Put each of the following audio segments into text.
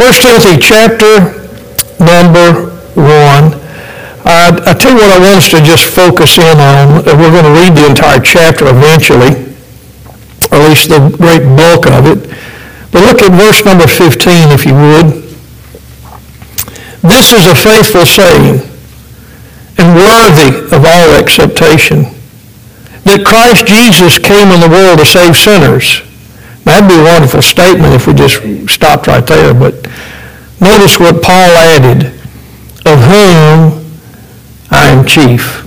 1 Timothy chapter number 1. I, I tell you what I want us to just focus in on. We're going to read the entire chapter eventually, or at least the great bulk of it. But look at verse number 15, if you would. This is a faithful saying and worthy of all acceptation that Christ Jesus came in the world to save sinners. That'd be a wonderful statement if we just stopped right there, but notice what Paul added, of whom I am chief.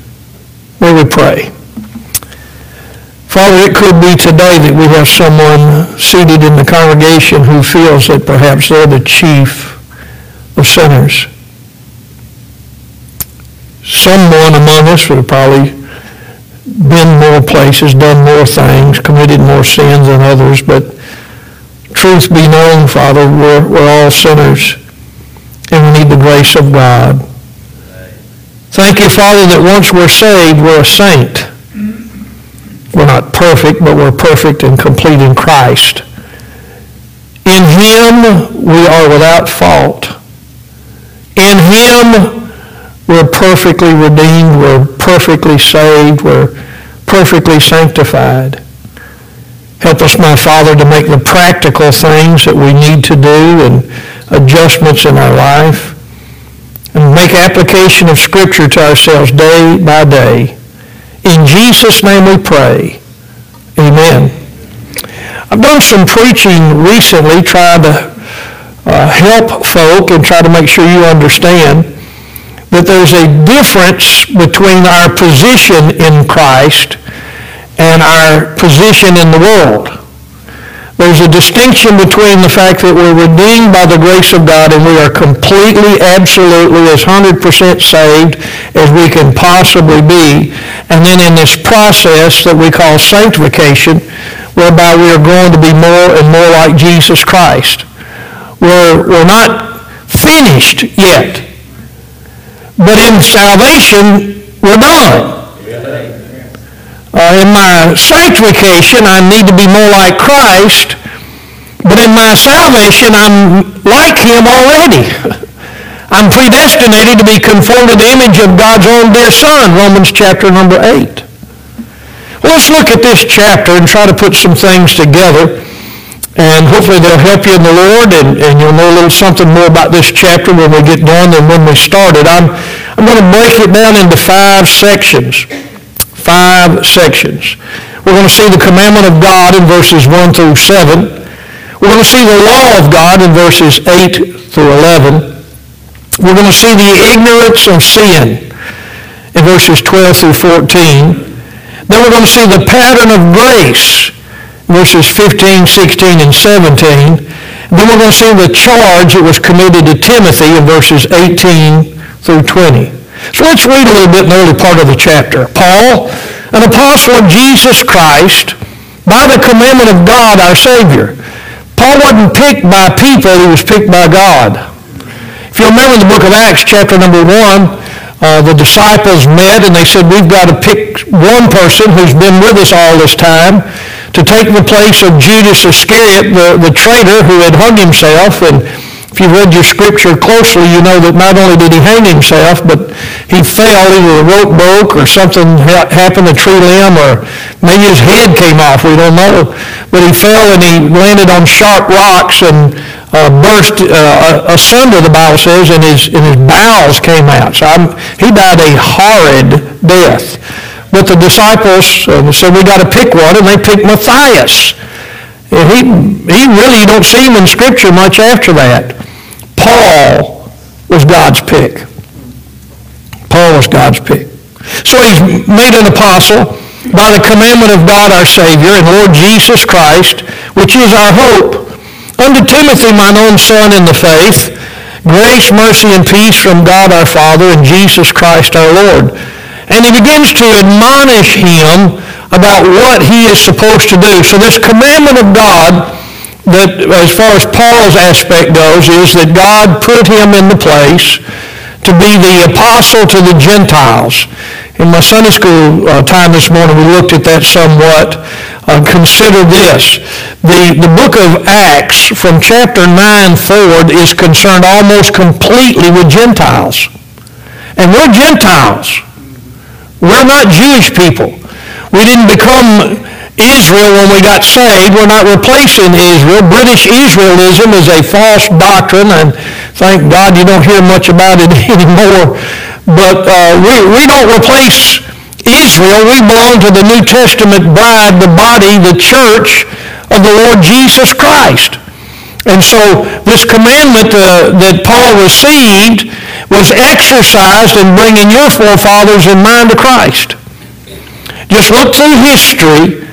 Will we pray? Father, it could be today that we have someone seated in the congregation who feels that perhaps they're the chief of sinners. Someone among us would probably been more places, done more things, committed more sins than others, but truth be known, Father, we're, we're all sinners, and we need the grace of God. Thank you, Father, that once we're saved, we're a saint. We're not perfect, but we're perfect and complete in Christ. In him we are without fault. In him we're perfectly redeemed. We're perfectly saved. We're perfectly sanctified. Help us, my Father, to make the practical things that we need to do and adjustments in our life and make application of Scripture to ourselves day by day. In Jesus' name we pray. Amen. I've done some preaching recently, trying to uh, help folk and try to make sure you understand that there's a difference between our position in Christ and our position in the world. There's a distinction between the fact that we're redeemed by the grace of God and we are completely, absolutely, as 100% saved as we can possibly be. And then in this process that we call sanctification, whereby we are going to be more and more like Jesus Christ. We're, we're not finished yet. But in salvation, we're done. Uh, in my sanctification, I need to be more like Christ. But in my salvation, I'm like him already. I'm predestinated to be conformed to the image of God's own dear Son, Romans chapter number 8. Well, let's look at this chapter and try to put some things together. And hopefully they'll help you in the Lord, and, and you'll know a little something more about this chapter when we get done than when we started. I'm, I'm going to break it down into five sections. Five sections. We're going to see the commandment of God in verses 1 through 7. We're going to see the law of God in verses 8 through 11. We're going to see the ignorance of sin in verses 12 through 14. Then we're going to see the pattern of grace verses 15, 16, and 17. Then we're going to see the charge that was committed to Timothy in verses 18 through 20. So let's read a little bit in the early part of the chapter. Paul, an apostle of Jesus Christ, by the commandment of God our Savior. Paul wasn't picked by people, he was picked by God. If you remember the book of Acts, chapter number 1, uh, the disciples met and they said, we've got to pick one person who's been with us all this time to take the place of Judas Iscariot, the, the traitor who had hung himself. And if you read your scripture closely, you know that not only did he hang himself, but he fell, either the rope broke or something ha- happened, a tree limb, or maybe his head came off, we don't know. But he fell and he landed on sharp rocks and uh, burst uh, asunder, the Bible says, and his, and his bowels came out. So I'm, he died a horrid death. But the disciples said, we got to pick one, and they picked Matthias. And he, he really, you don't see him in Scripture much after that. Paul was God's pick. Paul was God's pick. So he's made an apostle by the commandment of God our Savior and Lord Jesus Christ, which is our hope. Unto Timothy, mine own son in the faith, grace, mercy, and peace from God our Father and Jesus Christ our Lord and he begins to admonish him about what he is supposed to do. So this commandment of God, that as far as Paul's aspect goes, is that God put him in the place to be the apostle to the Gentiles. In my Sunday school uh, time this morning, we looked at that somewhat. Uh, consider this. The, the book of Acts from chapter 9 forward is concerned almost completely with Gentiles. And we're Gentiles. We're not Jewish people. We didn't become Israel when we got saved. We're not replacing Israel. British Israelism is a false doctrine, and thank God you don't hear much about it anymore. But uh, we, we don't replace Israel, we belong to the New Testament bride, the body, the church of the Lord Jesus Christ. And so this commandment uh, that Paul received was exercised in bringing your forefathers in mind to Christ. Just look through history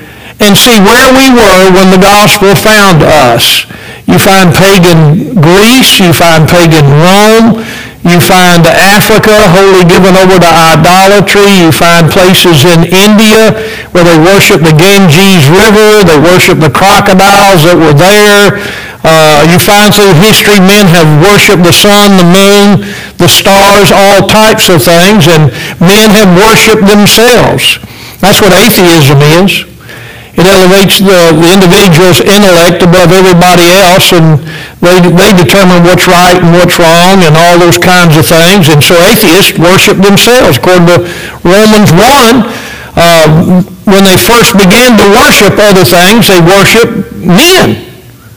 and see where we were when the gospel found us. You find pagan Greece, you find pagan Rome, you find Africa wholly given over to idolatry. You find places in India where they worship the Ganges River. They worship the crocodiles that were there. Uh, you find through history men have worshiped the sun, the moon, the stars, all types of things, and men have worshiped themselves. That's what atheism is. It elevates the, the individual's intellect above everybody else, and they, they determine what's right and what's wrong and all those kinds of things. And so atheists worship themselves. According to Romans 1, uh, when they first began to worship other things, they worship men,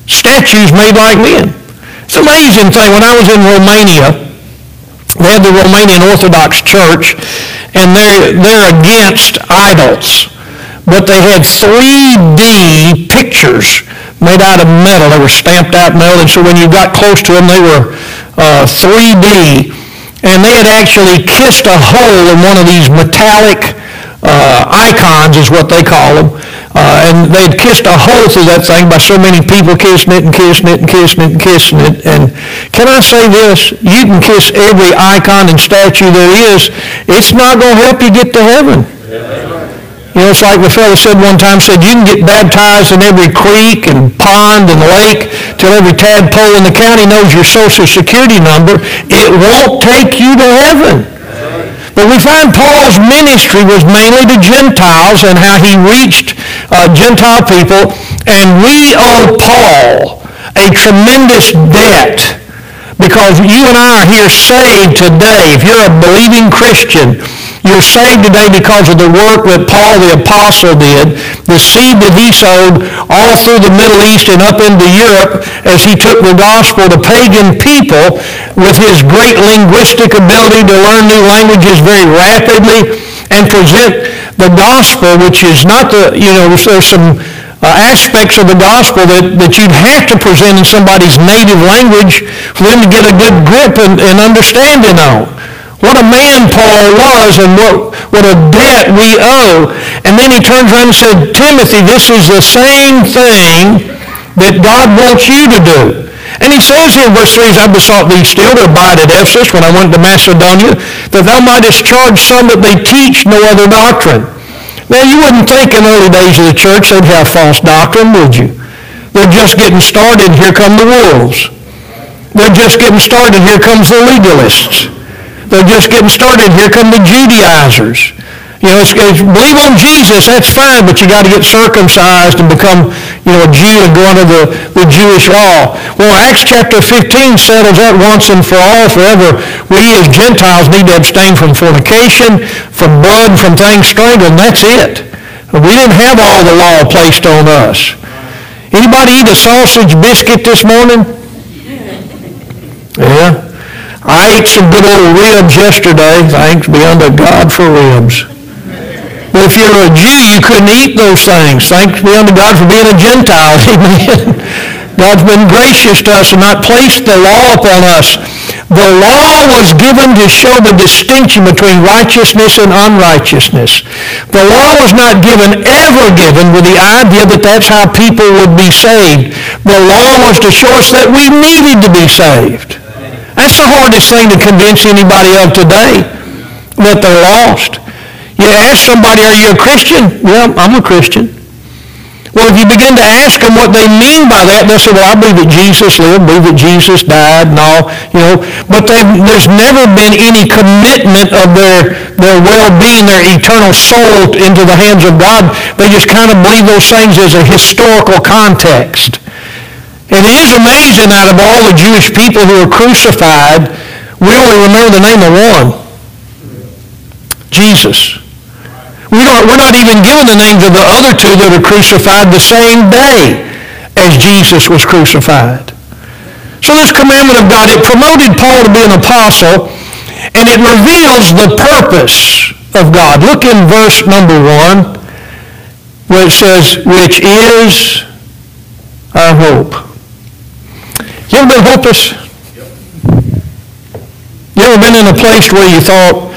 statues made like men. It's an amazing thing. When I was in Romania, they had the Romanian Orthodox Church, and they're, they're against idols but they had 3D pictures made out of metal. They were stamped out metal, and so when you got close to them, they were uh, 3D. And they had actually kissed a hole in one of these metallic uh, icons, is what they call them. Uh, and they'd kissed a hole through that thing by so many people kissing it and kissing it and kissing it and kissing it. And can I say this? You can kiss every icon and statue there is. It's not going to help you get to heaven. You know, it's like the fellow said one time, said, you can get baptized in every creek and pond and lake till every tadpole in the county knows your social security number. It won't take you to heaven. But we find Paul's ministry was mainly to Gentiles and how he reached uh, Gentile people. And we owe Paul a tremendous debt because you and I are here saved today. If you're a believing Christian, you're saved today because of the work that Paul the Apostle did, the seed that he sowed all through the Middle East and up into Europe as he took the gospel to pagan people with his great linguistic ability to learn new languages very rapidly and present the gospel, which is not the, you know, there's some uh, aspects of the gospel that, that you'd have to present in somebody's native language for them to get a good grip and, and understanding on. What a man Paul was and what, what a debt we owe. And then he turns around and said, Timothy, this is the same thing that God wants you to do. And he says here in verse 3, I besought thee still to abide at Ephesus when I went to Macedonia, that thou mightest charge some that they teach no other doctrine. Now, you wouldn't think in early days of the church they'd have false doctrine, would you? They're just getting started, here come the wolves. They're just getting started, here comes the legalists. They're just getting started. Here come the Judaizers. You know, it's, it's, believe on Jesus, that's fine, but you got to get circumcised and become, you know, a Jew and go under the, the Jewish law. Well, Acts chapter 15 settles that once and for all forever. We as Gentiles need to abstain from fornication, from blood, from things strangled, and that's it. We didn't have all the law placed on us. Anybody eat a sausage biscuit this morning? Yeah. I ate some good old ribs yesterday. Thanks be unto God for ribs. If you're a Jew, you couldn't eat those things. Thanks be unto God for being a Gentile. Amen. God's been gracious to us and not placed the law upon us. The law was given to show the distinction between righteousness and unrighteousness. The law was not given, ever given, with the idea that that's how people would be saved. The law was to show us that we needed to be saved. That's the hardest thing to convince anybody of today, that they're lost. You ask somebody, are you a Christian? Well, I'm a Christian. Well, if you begin to ask them what they mean by that, they'll say, well, I believe that Jesus lived, believe that Jesus died and all, you know. But there's never been any commitment of their, their well-being, their eternal soul into the hands of God. They just kind of believe those things as a historical context. And it is amazing out of all the Jewish people who were crucified, we only remember the name of one. Jesus. We don't, we're not even given the names of the other two that are crucified the same day as Jesus was crucified. So this commandment of God, it promoted Paul to be an apostle, and it reveals the purpose of God. Look in verse number one, where it says, which is our hope. You ever been hopeless? You ever been in a place where you thought,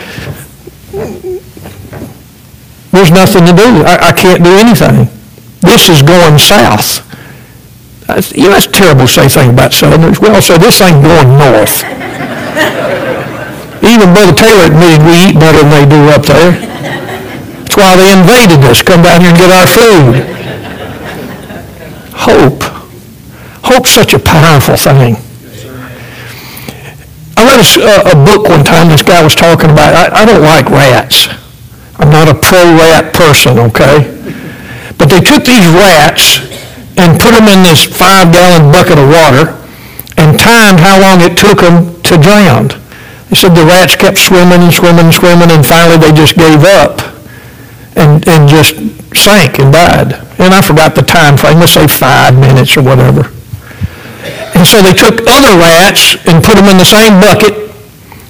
there's nothing to do. I, I can't do anything. This is going south. That's, you know, that's terrible to say thing about Southerners. We all say this ain't going north. Even Brother Taylor admitted we eat better than they do up there. That's why they invaded us, come down here and get our food. Hope. Hope's such a powerful thing. I read a, a book one time this guy was talking about, I, I don't like rats. I'm not a pro-rat person, okay? But they took these rats and put them in this five-gallon bucket of water and timed how long it took them to drown. They said the rats kept swimming and swimming and swimming, and finally they just gave up and, and just sank and died. And I forgot the time frame, let's say five minutes or whatever. And so they took other rats and put them in the same bucket,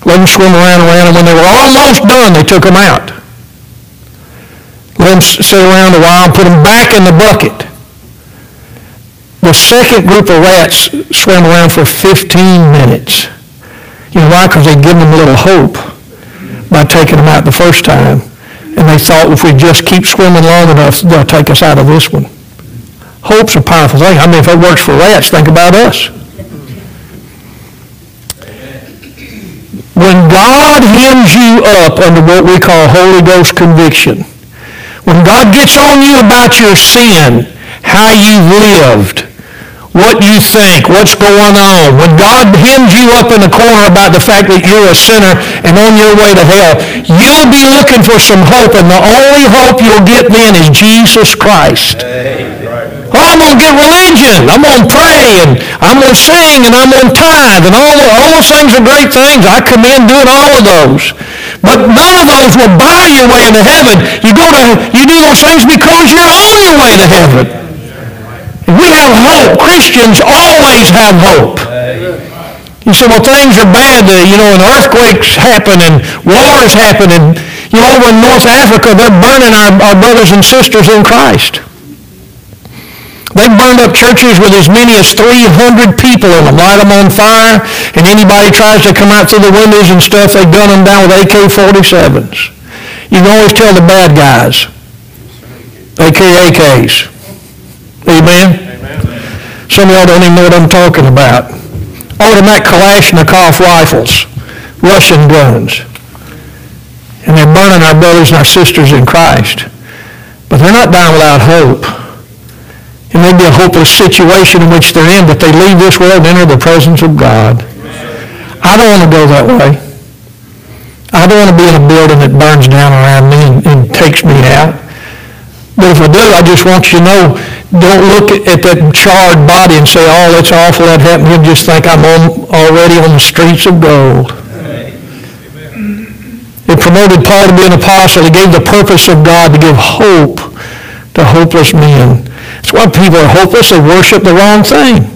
let them swim around and around, and when they were almost done, they took them out let them sit around a while and put them back in the bucket. The second group of rats swam around for 15 minutes. You know why? Because they give them a little hope by taking them out the first time. And they thought if we just keep swimming long enough, they'll take us out of this one. Hope's a powerful thing. I mean, if it works for rats, think about us. When God hems you up under what we call Holy Ghost conviction, when God gets on you about your sin, how you lived, what you think, what's going on, when God hems you up in the corner about the fact that you're a sinner and on your way to hell, you'll be looking for some hope, and the only hope you'll get then is Jesus Christ. Oh, I'm going to get religion. I'm going to pray, and I'm going to sing, and I'm going to tithe, and all, all those things are great things. I commend doing all of those. But none of those will buy your way into heaven. You go to, you do those things because you're on your way to heaven. We have hope. Christians always have hope. You say, well, things are bad, uh, you know, and earthquakes happen and wars happen, and, you know, in North Africa, they're burning our, our brothers and sisters in Christ. They burned up churches with as many as 300 people in them, light them on fire, and anybody tries to come out through the windows and stuff, they gun them down with AK-47s. You can always tell the bad guys. They carry AKs. Amen? Amen? Some of y'all don't even know what I'm talking about. Automatic Kalashnikov rifles, Russian guns. And they're burning our brothers and our sisters in Christ. But they're not dying without hope. It may be a hopeless situation in which they're in, but they leave this world and enter the presence of God. I don't want to go that way. I don't want to be in a building that burns down around me and, and takes me out. But if I do, I just want you to know, don't look at, at that charred body and say, oh, that's awful, that happened. You'll just think I'm on, already on the streets of gold. It promoted Paul to be an apostle. It gave the purpose of God to give hope to hopeless men. That's why people are hopeless. They worship the wrong thing.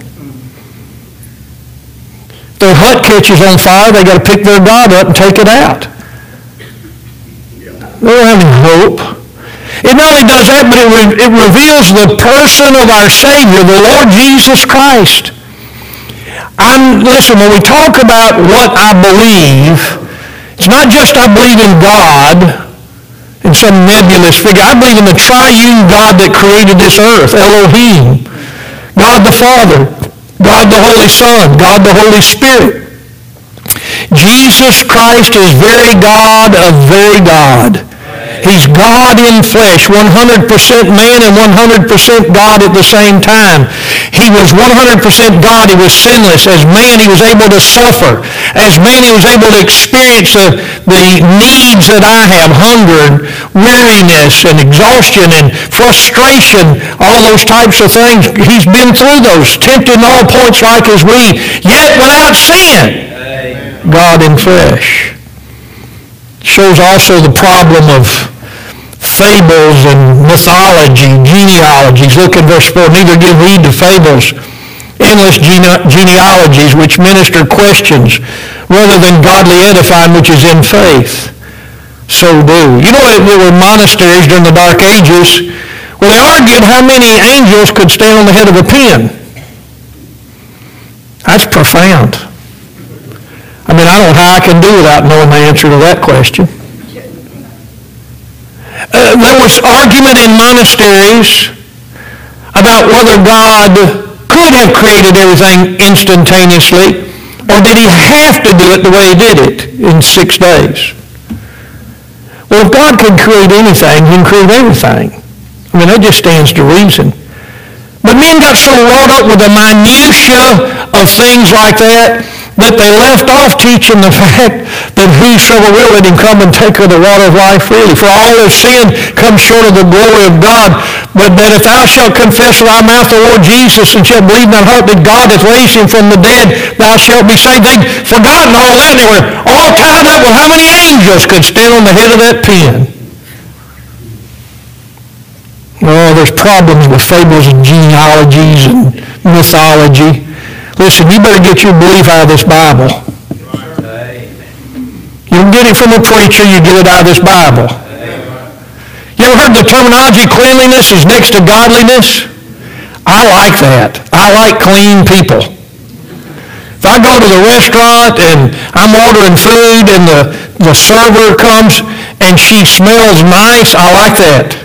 Their hut catches on fire. They got to pick their God up and take it out. They don't have any hope. It not only does that, but it, re- it reveals the person of our Savior, the Lord Jesus Christ. I'm, listen, when we talk about what I believe, it's not just I believe in God, in some nebulous figure. I believe in the triune God that created this earth, Elohim, God the Father, God the Holy Son, God the Holy Spirit. Jesus Christ is very God of very God. He's God in flesh, 100% man and 100% God at the same time. He was 100% God. He was sinless. As man, he was able to suffer. As man, he was able to experience the, the needs that I have, hunger and weariness and exhaustion and frustration, all those types of things. He's been through those, tempted in all points like as we, yet without sin. God in flesh. Shows also the problem of fables and mythology, genealogies. Look at verse 4. Neither give heed to fables, endless gene- genealogies which minister questions rather than godly edifying which is in faith. So do. You know, there were monasteries during the Dark Ages where they argued how many angels could stand on the head of a pin. That's profound. I mean, I don't know how I can do without knowing the answer to that question. Uh, there was argument in monasteries about whether God could have created everything instantaneously or did he have to do it the way he did it in six days. Well, if God can create anything, he can create everything. I mean, that just stands to reason. But men got so wrought up with the minutiae of things like that that they left off teaching the fact that whosoever will let him come and take of the water of life freely. For all have sinned come short of the glory of God. But that if thou shalt confess with thy mouth the Lord Jesus and shalt believe in thy heart that God hath raised him from the dead, thou shalt be saved. They'd forgotten all that. They were all tied up with how many angels could stand on the head of that pen. Oh, there's problems with fables and genealogies and mythology. Listen, you better get your belief out of this Bible. You get it from a preacher, you get it out of this Bible. You ever heard the terminology cleanliness is next to godliness? I like that. I like clean people. If I go to the restaurant and I'm ordering food and the, the server comes and she smells nice, I like that.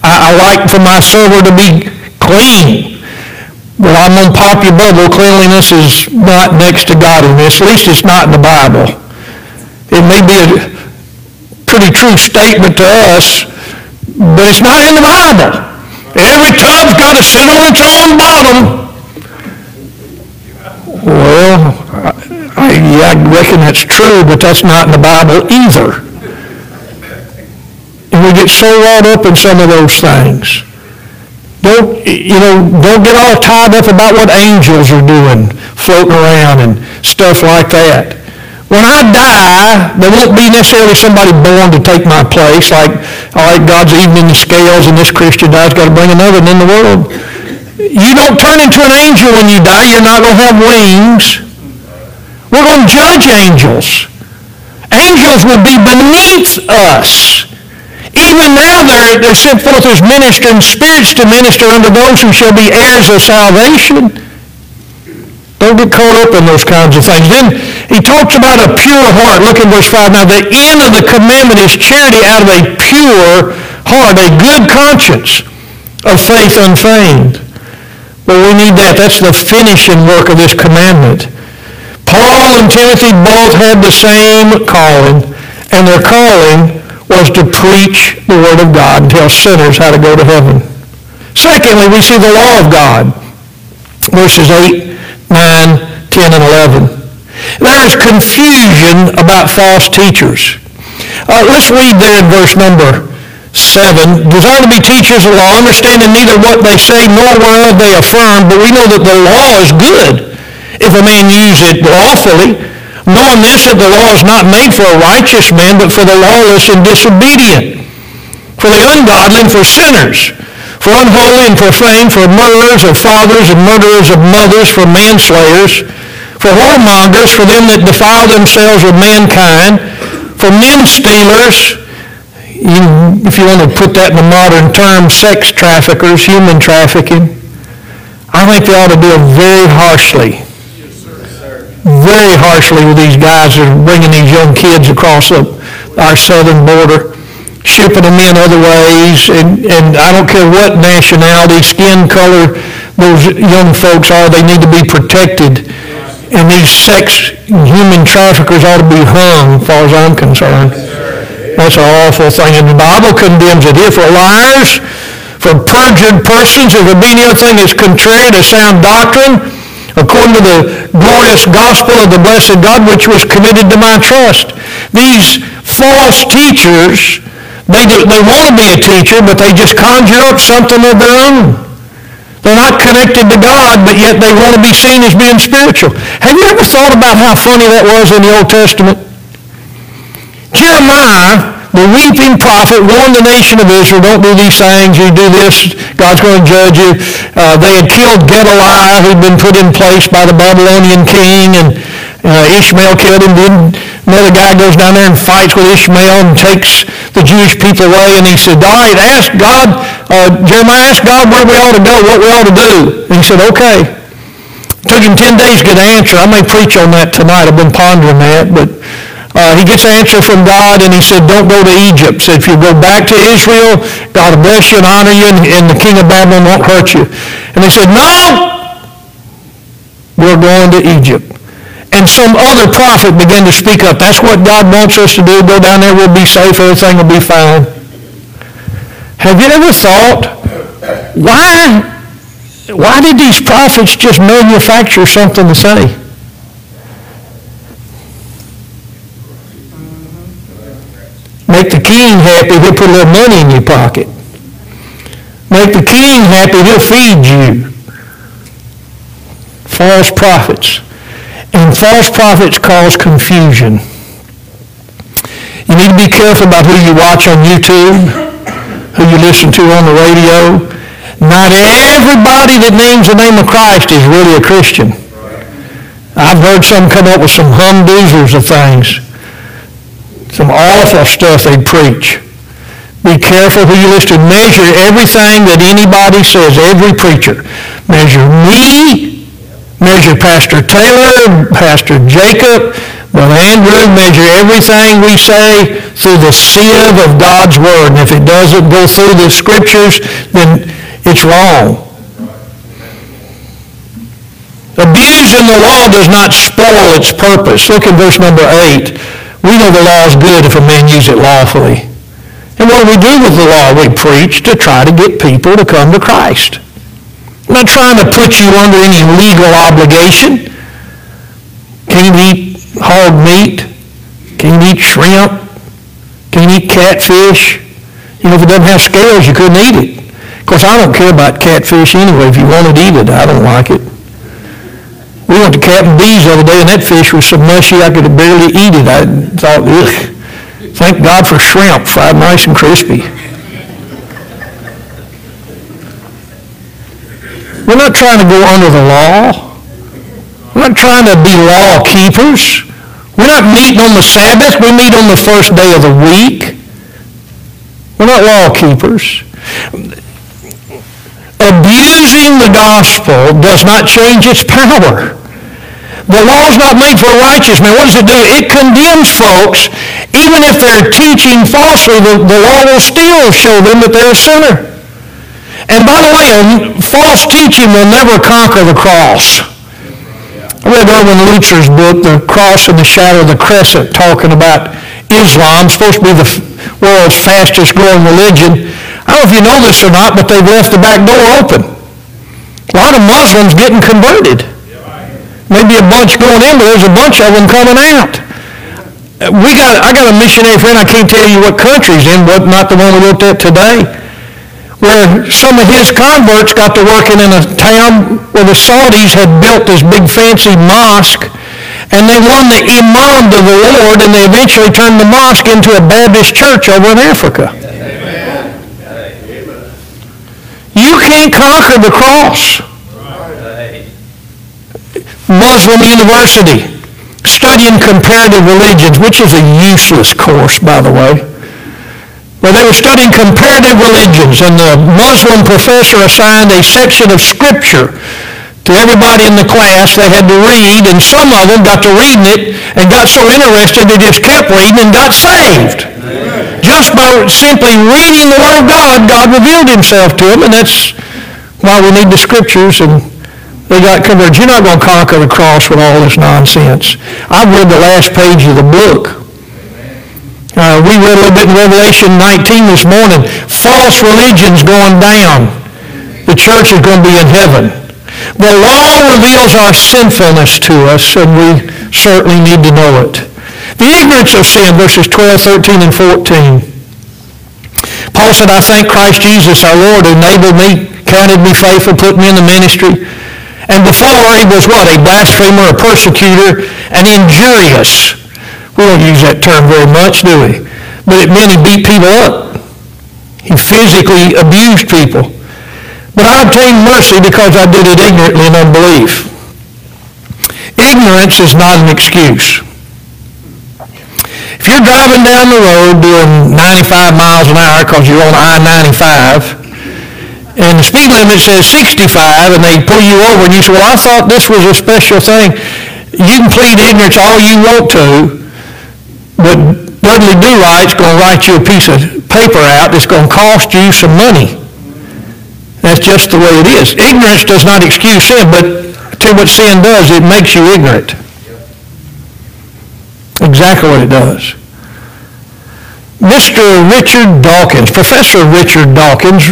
I, I like for my server to be clean. But I'm to pop your bubble. Cleanliness is not next to godliness. At least it's not in the Bible. It may be a pretty true statement to us, but it's not in the Bible. Every tub's got to sit on its own bottom. Well, I, I reckon that's true, but that's not in the Bible either. And we get so wrought up in some of those things. Don't, you know, don't get all tied up about what angels are doing, floating around and stuff like that. When I die, there won't be necessarily somebody born to take my place, like, all right, God's even in the scales and this Christian dies, got to bring another in the world. You don't turn into an angel when you die. You're not going to have wings. We're going to judge angels. Angels will be beneath us. Even now they're, they're sent forth as ministering spirits to minister unto those who shall be heirs of salvation. Don't get caught up in those kinds of things. Then he talks about a pure heart. Look in verse 5. Now the end of the commandment is charity out of a pure heart, a good conscience of faith unfeigned. But we need that. That's the finishing work of this commandment. Paul and Timothy both had the same calling, and their calling was to preach the Word of God and tell sinners how to go to heaven. Secondly, we see the law of God. Verses 8, 9, 10, and 11. There is confusion about false teachers. Uh, let's read there in verse number 7. Desire to be teachers of law, understanding neither what they say nor whereof they affirm, but we know that the law is good if a man use it lawfully knowing this that the law is not made for a righteous man, but for the lawless and disobedient, for the ungodly and for sinners, for unholy and profane, for murderers of fathers and murderers of mothers, for manslayers, for whoremongers, for them that defile themselves with mankind, for men stealers, if you want to put that in a modern term, sex traffickers, human trafficking. I think they ought to deal very harshly very harshly with these guys that are bringing these young kids across the, our southern border, shipping them in other ways, and, and I don't care what nationality, skin color those young folks are, they need to be protected. And these sex human traffickers ought to be hung, as far as I'm concerned. That's an awful thing, and the Bible condemns it here for liars, for perjured persons, if there be anything that's contrary to sound doctrine, according to the glorious gospel of the blessed God, which was committed to my trust. These false teachers, they, they want to be a teacher, but they just conjure up something of their own. They're not connected to God, but yet they want to be seen as being spiritual. Have you ever thought about how funny that was in the Old Testament? Jeremiah, the weeping prophet, warned the nation of Israel, don't do these things, you do this, God's going to judge you. Uh, they had killed Gedaliah, who'd been put in place by the Babylonian king, and uh, Ishmael killed him. Then another guy goes down there and fights with Ishmael and takes the Jewish people away. And he said, all right, ask God, uh, Jeremiah asked God where we ought to go, what we ought to do. And he said, okay. It took him 10 days to get an answer. I may preach on that tonight. I've been pondering that. But uh, he gets an answer from God, and he said, don't go to Egypt. Said, if you go back to Israel, God will bless you and honor you, and, and the king of Babylon won't hurt you. And they said, no, we're going to Egypt and some other prophet began to speak up. That's what God wants us to do. Go down there, we'll be safe, everything will be fine. Have you ever thought, why, why did these prophets just manufacture something to say? Make the king happy, he'll put a little money in your pocket. Make the king happy, he'll feed you. False prophets. And false prophets cause confusion. You need to be careful about who you watch on YouTube, who you listen to on the radio. Not everybody that names the name of Christ is really a Christian. I've heard some come up with some humdoozers of things. Some awful stuff they'd preach. Be careful who you listen to. Measure everything that anybody says, every preacher. Measure me measure Pastor Taylor, Pastor Jacob, Brother Andrew, measure everything we say through the sieve of God's Word. And if it doesn't go through the Scriptures, then it's wrong. Abusing the law does not spoil its purpose. Look at verse number 8. We know the law is good if a man use it lawfully. And what do we do with the law? We preach to try to get people to come to Christ. I'm not trying to put you under any legal obligation. Can you eat hog meat? Can you eat shrimp? Can you eat catfish? You know, if it doesn't have scales, you couldn't eat it. Of course, I don't care about catfish anyway. If you want to eat it, I don't like it. We went to Captain D's the other day, and that fish was so mushy I could barely eat it. I thought, ugh. Thank God for shrimp, fried nice and crispy. We're not trying to go under the law. We're not trying to be law keepers. We're not meeting on the Sabbath. We meet on the first day of the week. We're not law keepers. Abusing the gospel does not change its power. The law is not made for righteous man. What does it do? It condemns folks. Even if they're teaching falsely, the, the law will still show them that they're a sinner. And by the way, false teaching will never conquer the cross. I read Erwin Lutzer's book, The Cross in the Shadow of the Crescent, talking about Islam, supposed to be the world's fastest growing religion. I don't know if you know this or not, but they've left the back door open. A lot of Muslims getting converted. Maybe a bunch going in, but there's a bunch of them coming out. We got, I got a missionary friend, I can't tell you what country's in, but not the one we looked at today where some of his converts got to working in a town where the Saudis had built this big fancy mosque and they won the imam to the Lord and they eventually turned the mosque into a Baptist church over in Africa. You can't conquer the cross. Muslim University, studying comparative religions, which is a useless course, by the way where they were studying comparative religions, and the Muslim professor assigned a section of scripture to everybody in the class they had to read, and some of them got to reading it and got so interested they just kept reading and got saved. Just by simply reading the Word of God, God revealed himself to them, and that's why we need the scriptures, and they got covered. You're not going to conquer the cross with all this nonsense. I've read the last page of the book. Uh, we read a little bit in Revelation 19 this morning. False religion's going down. The church is going to be in heaven. The law reveals our sinfulness to us, and we certainly need to know it. The ignorance of sin, verses 12, 13, and 14. Paul said, I thank Christ Jesus our Lord who enabled me, counted me faithful, put me in the ministry. And before he was what? A blasphemer, a persecutor, an injurious we don't use that term very much, do we? But it meant he beat people up. He physically abused people. But I obtained mercy because I did it ignorantly in unbelief. Ignorance is not an excuse. If you're driving down the road doing 95 miles an hour because you're on I-95, and the speed limit says 65, and they pull you over, and you say, well, I thought this was a special thing. You can plead ignorance all you want to, but Dudley Do Right's going to write you a piece of paper out that's going to cost you some money. That's just the way it is. Ignorance does not excuse sin, but you what sin does, it makes you ignorant. Exactly what it does. Mr. Richard Dawkins, Professor Richard Dawkins,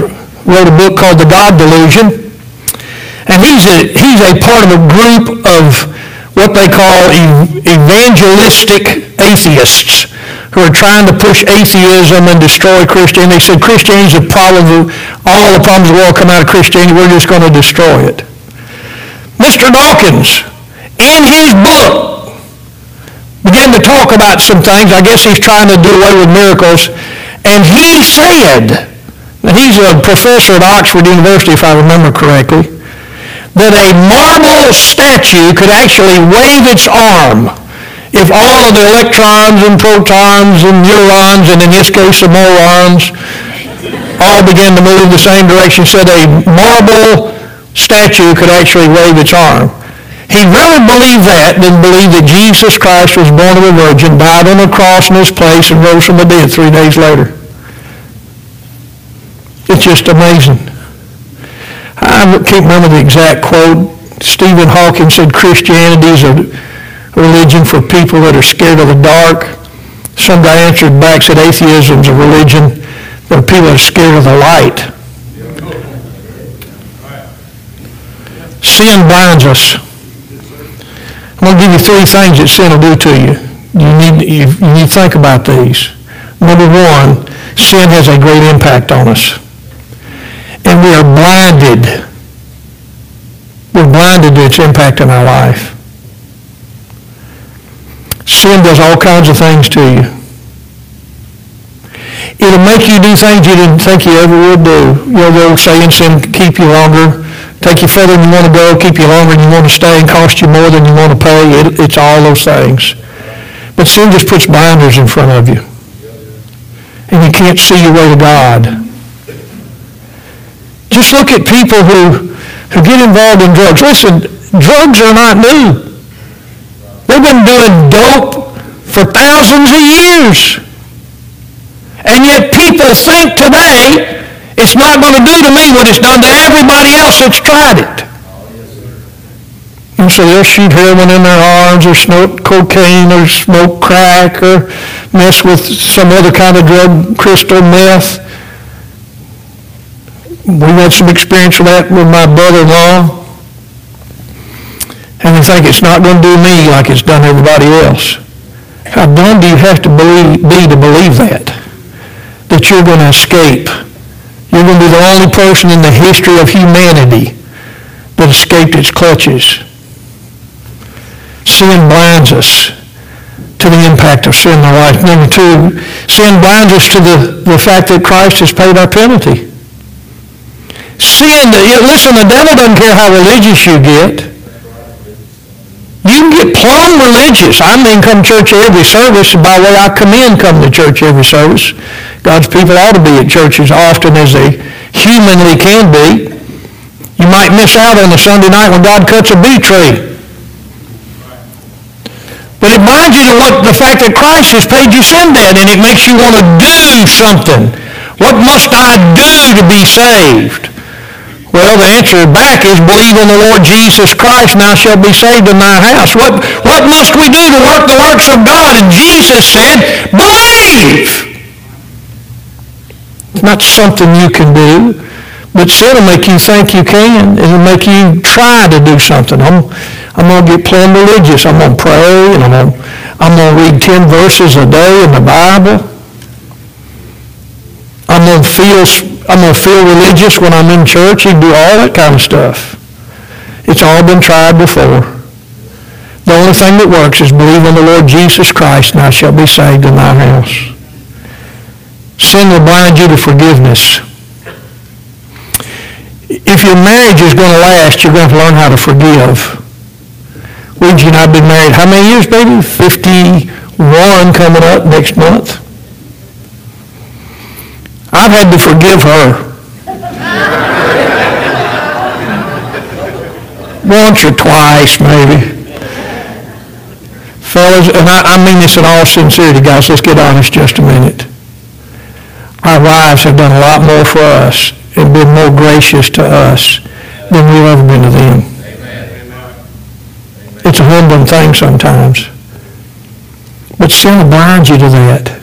wrote a book called The God Delusion. And he's a, he's a part of a group of what they call evangelistic atheists who are trying to push atheism and destroy Christianity. They said Christianity is a problem, all the problems of the world come out of Christianity, we're just going to destroy it. Mr. Dawkins, in his book, began to talk about some things. I guess he's trying to do away with miracles. And he said, he's a professor at Oxford University, if I remember correctly, that a marble statue could actually wave its arm if all of the electrons and protons and neurons, and in this case the morons, all began to move in the same direction, said a marble statue could actually wave its arm. He really believed that, didn't believe that Jesus Christ was born of a virgin, died on a cross in his place, and rose from the dead three days later. It's just amazing. I can't remember the exact quote. Stephen Hawking said Christianity is a religion for people that are scared of the dark. Some guy answered back, said atheism is a religion for people that are scared of the light. Sin binds us. I'm going to give you three things that sin will do to you. You need, you, you need to think about these. Number one, sin has a great impact on us and we are blinded. We're blinded to its impact in our life. Sin does all kinds of things to you. It'll make you do things you didn't think you ever would do. You know the old saying, sin keep you longer, take you further than you want to go, keep you longer than you want to stay, and cost you more than you want to pay. It, it's all those things. But sin just puts blinders in front of you. And you can't see your way to God. Just look at people who, who get involved in drugs. Listen, drugs are not new. They've been doing dope for thousands of years. And yet people think today it's not going to do to me what it's done to everybody else that's tried it. And so they'll shoot heroin in their arms or smoke cocaine or smoke crack or mess with some other kind of drug, crystal meth we had some experience with that with my brother-in-law. And we think it's not going to do me like it's done everybody else. How dumb do you have to believe, be to believe that? That you're going to escape. You're going to be the only person in the history of humanity that escaped its clutches. Sin blinds us to the impact of sin in our life. Number two, sin blinds us to the, the fact that Christ has paid our penalty. Sin, listen, the devil doesn't care how religious you get. You can get plumb religious. I mean come church every service. By the way, I commend coming to church every service. God's people ought to be at church as often as they humanly can be. You might miss out on the Sunday night when God cuts a bee tree. But it binds you to what the fact that Christ has paid your sin debt, and it makes you want to do something. What must I do to be saved? Well, the answer back is believe in the Lord Jesus Christ, and thou shalt be saved in thy house. What, what must we do to work the works of God? And Jesus said, believe. It's not something you can do, but will make you think you can. It'll make you try to do something. I'm, I'm going to get plain religious. I'm going to pray, and I'm going I'm going to read 10 verses a day in the Bible. I'm going to feel, I'm going to feel religious when I'm in church. You do all that kind of stuff. It's all been tried before. The only thing that works is believe in the Lord Jesus Christ, and I shall be saved in thy house. Sin will blind you to forgiveness. If your marriage is going to last, you're going to learn how to forgive. Luigi and I have been married how many years, baby? 51 coming up next month. I've had to forgive her. Once or twice, maybe. Fellas, and I, I mean this in all sincerity, guys, let's get honest just a minute. Our wives have done a lot more for us and been more gracious to us than we've ever been to them. It's a humbling thing sometimes. But sin blinds you to that.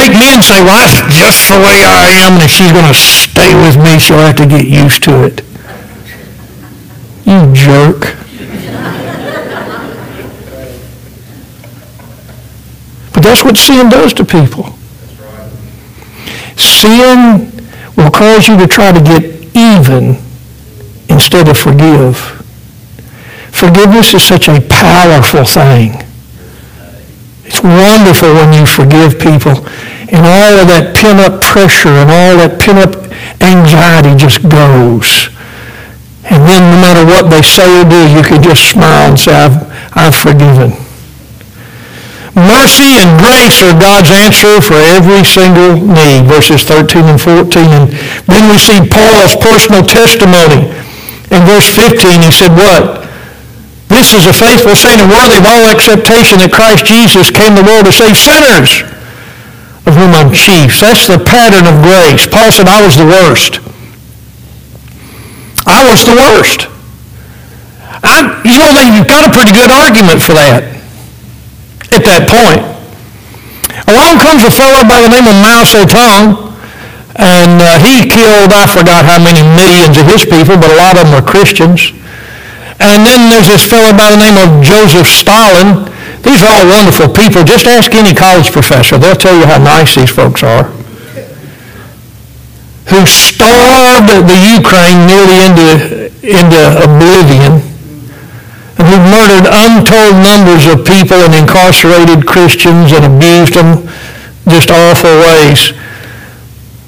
It'll make men say, well, that's just the way I am, and she's going to stay with me, she'll have to get used to it. You jerk. but that's what sin does to people. Sin will cause you to try to get even instead of forgive. Forgiveness is such a powerful thing. It's wonderful when you forgive people and all of that pent-up pressure and all that pent-up anxiety just goes. And then no matter what they say or do, you can just smile and say, I've, I've forgiven. Mercy and grace are God's answer for every single need, verses 13 and 14. And then we see Paul's personal testimony. In verse 15, he said what? This is a faithful saying and worthy of all acceptation that Christ Jesus came to the world to save sinners, of whom I'm chief. That's the pattern of grace. Paul said, I was the worst. I was the worst. I, you know, they've got a pretty good argument for that at that point. Along comes a fellow by the name of Mao Zedong, and uh, he killed, I forgot how many millions of his people, but a lot of them are Christians. And then there's this fellow by the name of Joseph Stalin. These are all wonderful people. Just ask any college professor. They'll tell you how nice these folks are. Who starved the Ukraine nearly into, into oblivion and who murdered untold numbers of people and incarcerated Christians and abused them just awful ways.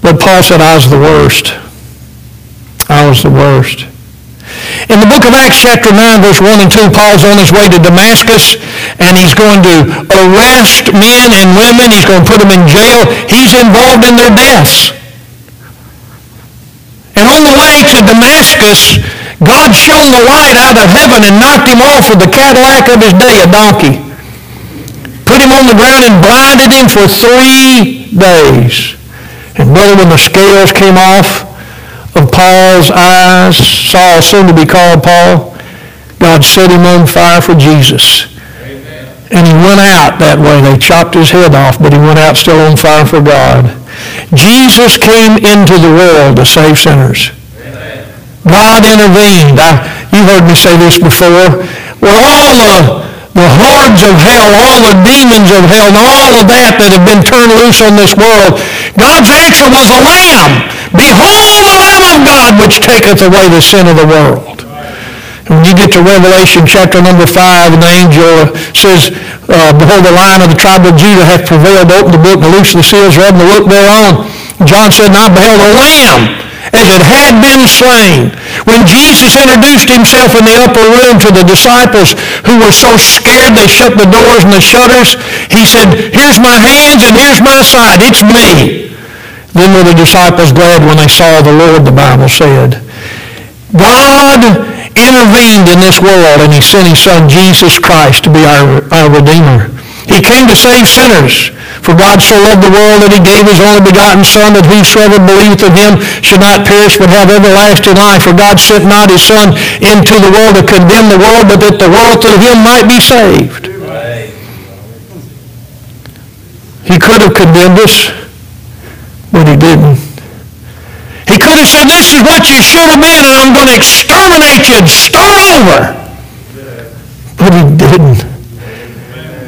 But Paul said, I was the worst. I was the worst. In the book of Acts chapter 9, verse 1 and 2, Paul's on his way to Damascus, and he's going to arrest men and women. He's going to put them in jail. He's involved in their deaths. And on the way to Damascus, God shone the light out of heaven and knocked him off with the Cadillac of his day, a donkey. Put him on the ground and blinded him for three days. And brother, when the scales came off of Paul's eyes, Saul, soon to be called Paul, God set him on fire for Jesus. Amen. And he went out that way. They chopped his head off, but he went out still on fire for God. Jesus came into the world to save sinners. God intervened. I, you heard me say this before. Well, all the, the hordes of hell, all the demons of hell, and all of that that have been turned loose on this world, God's answer was a lamb. Behold the Lamb of God which taketh away the sin of the world. And when you get to Revelation chapter number 5, and the angel says, uh, Behold, the lion of the tribe of Judah hath prevailed to open the book and loose the seals and the look thereon. John said, And I beheld a lamb as it had been slain. When Jesus introduced himself in the upper room to the disciples who were so scared they shut the doors and the shutters, he said, here's my hands and here's my side. It's me. Then were the disciples glad when they saw the Lord, the Bible said. God intervened in this world and he sent his son Jesus Christ to be our, our Redeemer. He came to save sinners. For God so loved the world that he gave his only begotten Son, that whosoever believeth in him should not perish but have everlasting life. For God sent not his Son into the world to condemn the world, but that the world through him might be saved. He could have condemned us, but he didn't. He could have said, this is what you should have been, and I'm going to exterminate you and start over. But he didn't.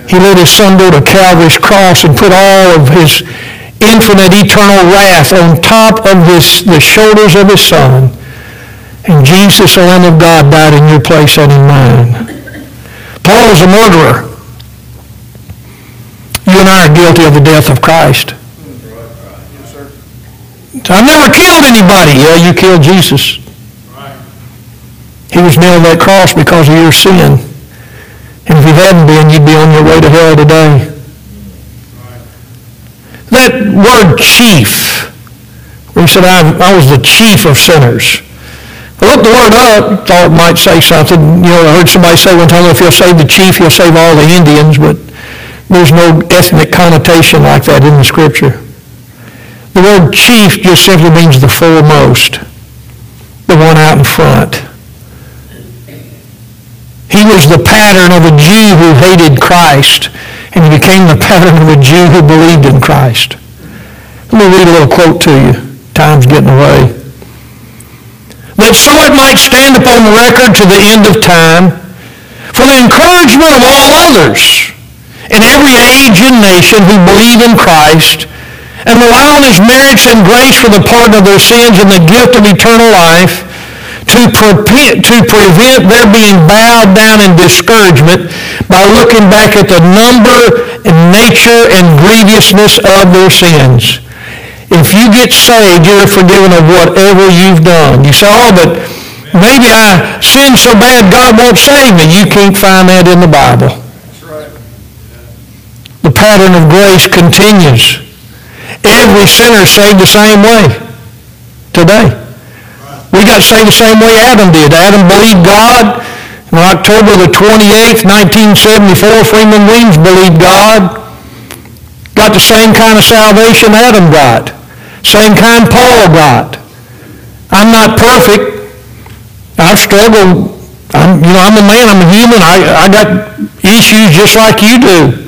He let his son go to Calvary's cross and put all of his infinite eternal wrath on top of his, the shoulders of his son. And Jesus, the Lamb of God, died in your place and in mine. Paul was a murderer. You and I are guilty of the death of Christ. I've never killed anybody. Yeah, you killed Jesus. Right. He was nailed that cross because of your sin. And if he hadn't been, you'd be on your way to hell today. That word chief, where he said, I, I was the chief of sinners. I looked the word up, thought it might say something. You know, I heard somebody say one time, if he'll save the chief, he'll save all the Indians, but there's no ethnic connotation like that in the scripture. The word chief just simply means the foremost, the one out in front. He was the pattern of a Jew who hated Christ, and he became the pattern of a Jew who believed in Christ. Let me read a little quote to you. Time's getting away. That so it might stand upon record to the end of time, for the encouragement of all others in every age and nation who believe in Christ, and rely on his merits and grace for the pardon of their sins and the gift of eternal life, to, pre- to prevent their being bowed down in discouragement by looking back at the number and nature and grievousness of their sins. If you get saved, you're forgiven of whatever you've done. You say, oh, but maybe I sinned so bad God won't save me. You can't find that in the Bible. The pattern of grace continues. Every sinner saved the same way today. We got saved the same way Adam did. Adam believed God. On October the 28th, 1974, Freeman Weems believed God. Got the same kind of salvation Adam got. Same kind Paul got. I'm not perfect. I've struggled. I'm, you know, I'm a man. I'm a human. I, I got issues just like you do.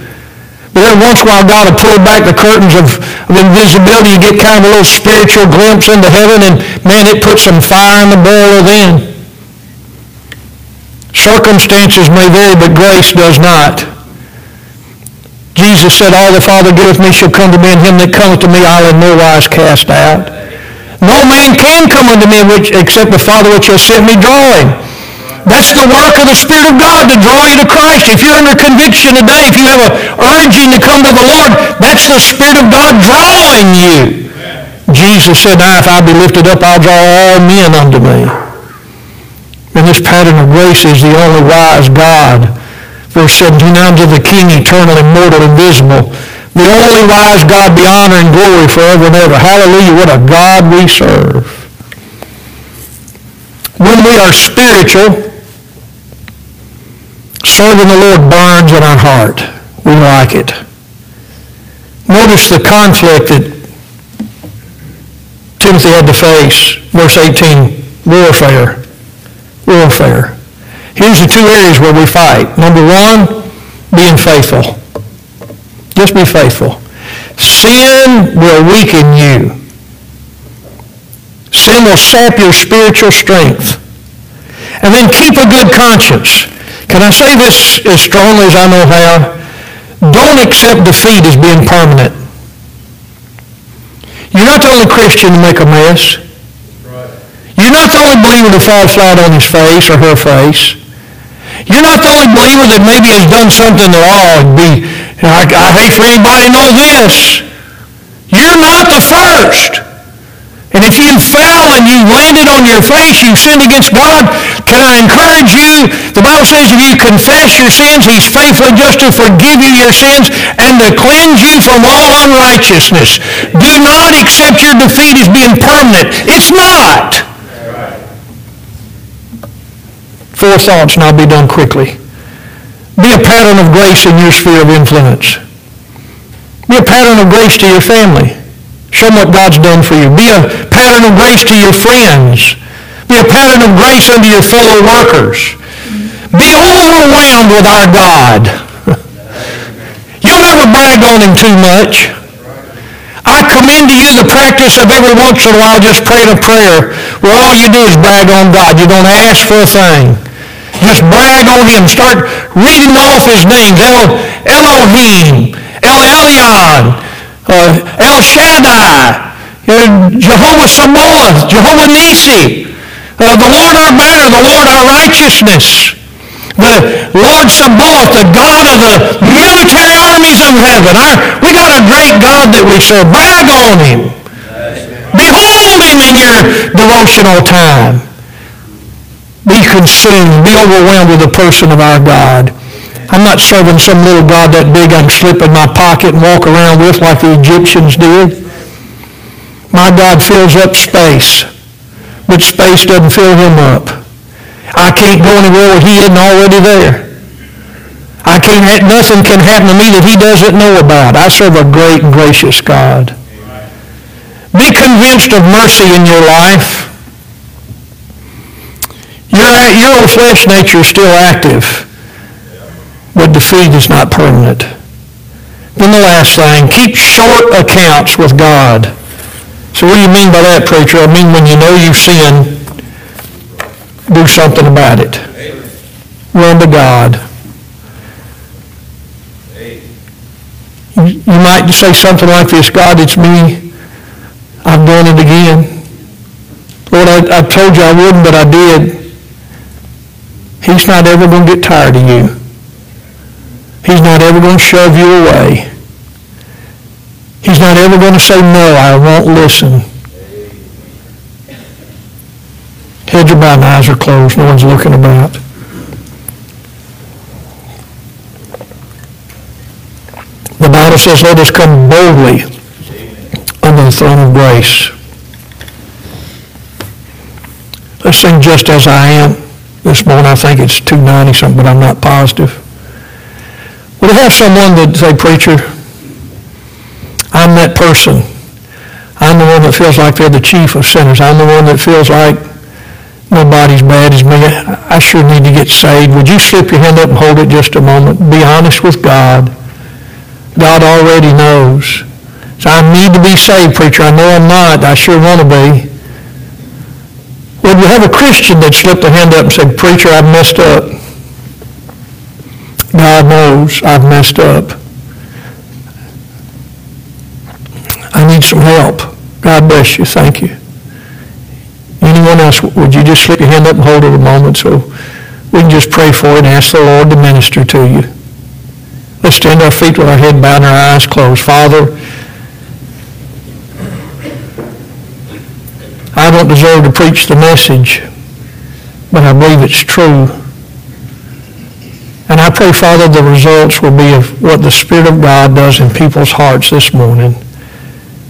But every once in a while, God will pull back the curtains of, of invisibility. You get kind of a little spiritual glimpse into heaven, and man, it puts some fire in the boiler then. Circumstances may vary, but grace does not. Jesus said, All the Father giveth me shall come to me, and him that cometh to me I'll in no wise cast out. No man can come unto me which, except the Father which has sent me drawing. That's the work of the Spirit of God to draw you to Christ. If you're under conviction today, if you have an urging to come to the Lord, that's the Spirit of God drawing you. Jesus said, now if I be lifted up, I'll draw all men unto me. And this pattern of grace is the only wise God. Verse 17, unto the King, eternal, immortal, invisible. The only wise God be honor and glory forever and ever. Hallelujah, what a God we serve. When we are spiritual, Serving the Lord burns in our heart. We like it. Notice the conflict that Timothy had to face. Verse 18, warfare. Warfare. Here's the two areas where we fight. Number one, being faithful. Just be faithful. Sin will weaken you. Sin will sap your spiritual strength. And then keep a good conscience. Can I say this as strongly as I know how? Don't accept defeat as being permanent. You're not the only Christian to make a mess. You're not the only believer to fall flat on his face or her face. You're not the only believer that maybe has done something that, oh, it'd be, I, I hate for anybody to know this. You're not the first. And if you fell and you landed on your face, you sinned against God, can I encourage you? The Bible says if you confess your sins, he's faithful just to forgive you your sins and to cleanse you from all unrighteousness. Do not accept your defeat as being permanent. It's not. Four thoughts, and I'll be done quickly. Be a pattern of grace in your sphere of influence. Be a pattern of grace to your family. Show them what God's done for you. Be a pattern of grace to your friends. Be a pattern of grace unto your fellow workers. Be overwhelmed with our God. You'll never brag on him too much. I commend to you the practice of every once in a while just praying a prayer where all you do is brag on God. You don't ask for a thing. Just brag on him. Start reading off his names. El, Elohim, El Elyon, uh, El Shaddai, Jehovah Sabaoth, Jehovah Nisi, uh, the Lord our banner, the Lord our righteousness the Lord Sabaoth, the God of the military armies of heaven. Our, we got a great God that we serve. Brag on him. Behold him in your devotional time. Be consumed, be overwhelmed with the person of our God. I'm not serving some little God that big I can slip in my pocket and walk around with like the Egyptians did. My God fills up space, but space doesn't fill him up. I can't go anywhere where he isn't already there. I can't, nothing can happen to me that he doesn't know about. I serve a great and gracious God. Be convinced of mercy in your life. Your, your flesh nature is still active, but defeat is not permanent. Then the last thing, keep short accounts with God. So what do you mean by that, preacher? I mean when you know you've sinned, do something about it. Run to God. You might say something like this, God, it's me. I've done it again. Lord, I, I told you I wouldn't, but I did. He's not ever going to get tired of you. He's not ever going to shove you away. He's not ever going to say, no, I won't listen. Heads are bowed eyes are closed. No one's looking about. The Bible says, let us come boldly under the throne of grace. Let's sing Just As I Am. This morning I think it's 290 something, but I'm not positive. Would we have someone that say, preacher, I'm that person. I'm the one that feels like they're the chief of sinners. I'm the one that feels like nobody's bad as me. I sure need to get saved. Would you slip your hand up and hold it just a moment? Be honest with God. God already knows. So I need to be saved, preacher. I know I'm not. I sure want to be. Would we have a Christian that slipped a hand up and said, preacher, I've messed up. God knows I've messed up. I need some help. God bless you. Thank you. Anyone else, would you just slip your hand up and hold it a moment so we can just pray for it and ask the Lord to minister to you. Let's stand our feet with our head bowed and our eyes closed. Father, I don't deserve to preach the message, but I believe it's true. And I pray, Father, the results will be of what the Spirit of God does in people's hearts this morning.